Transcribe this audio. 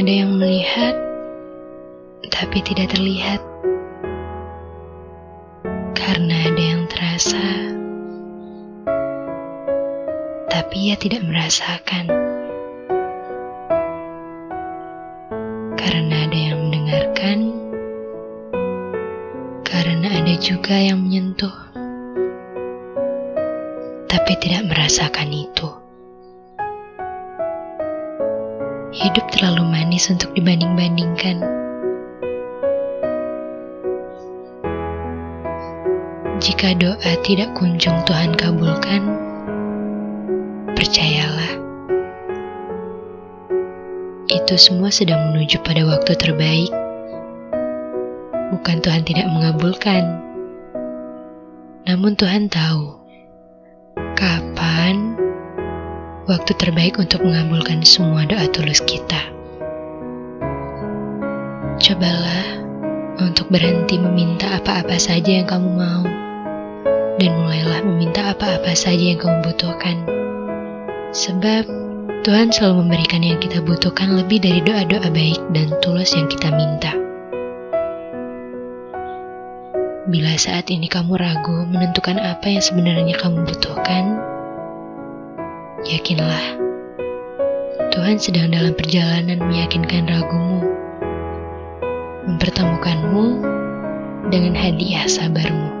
Ada yang melihat, tapi tidak terlihat. Karena ada yang terasa, tapi ia tidak merasakan. Karena ada yang mendengarkan, karena ada juga yang menyentuh, tapi tidak merasakan itu. Hidup terlalu manis untuk dibanding-bandingkan. Jika doa tidak kunjung Tuhan kabulkan, percayalah, itu semua sedang menuju pada waktu terbaik. Bukan Tuhan tidak mengabulkan, namun Tuhan tahu kapan waktu terbaik untuk mengabulkan semua doa tulus kita. Cobalah untuk berhenti meminta apa-apa saja yang kamu mau, dan mulailah meminta apa-apa saja yang kamu butuhkan. Sebab Tuhan selalu memberikan yang kita butuhkan lebih dari doa-doa baik dan tulus yang kita minta. Bila saat ini kamu ragu menentukan apa yang sebenarnya kamu butuhkan, Yakinlah, Tuhan sedang dalam perjalanan meyakinkan ragumu, mempertemukanmu dengan hadiah sabarmu.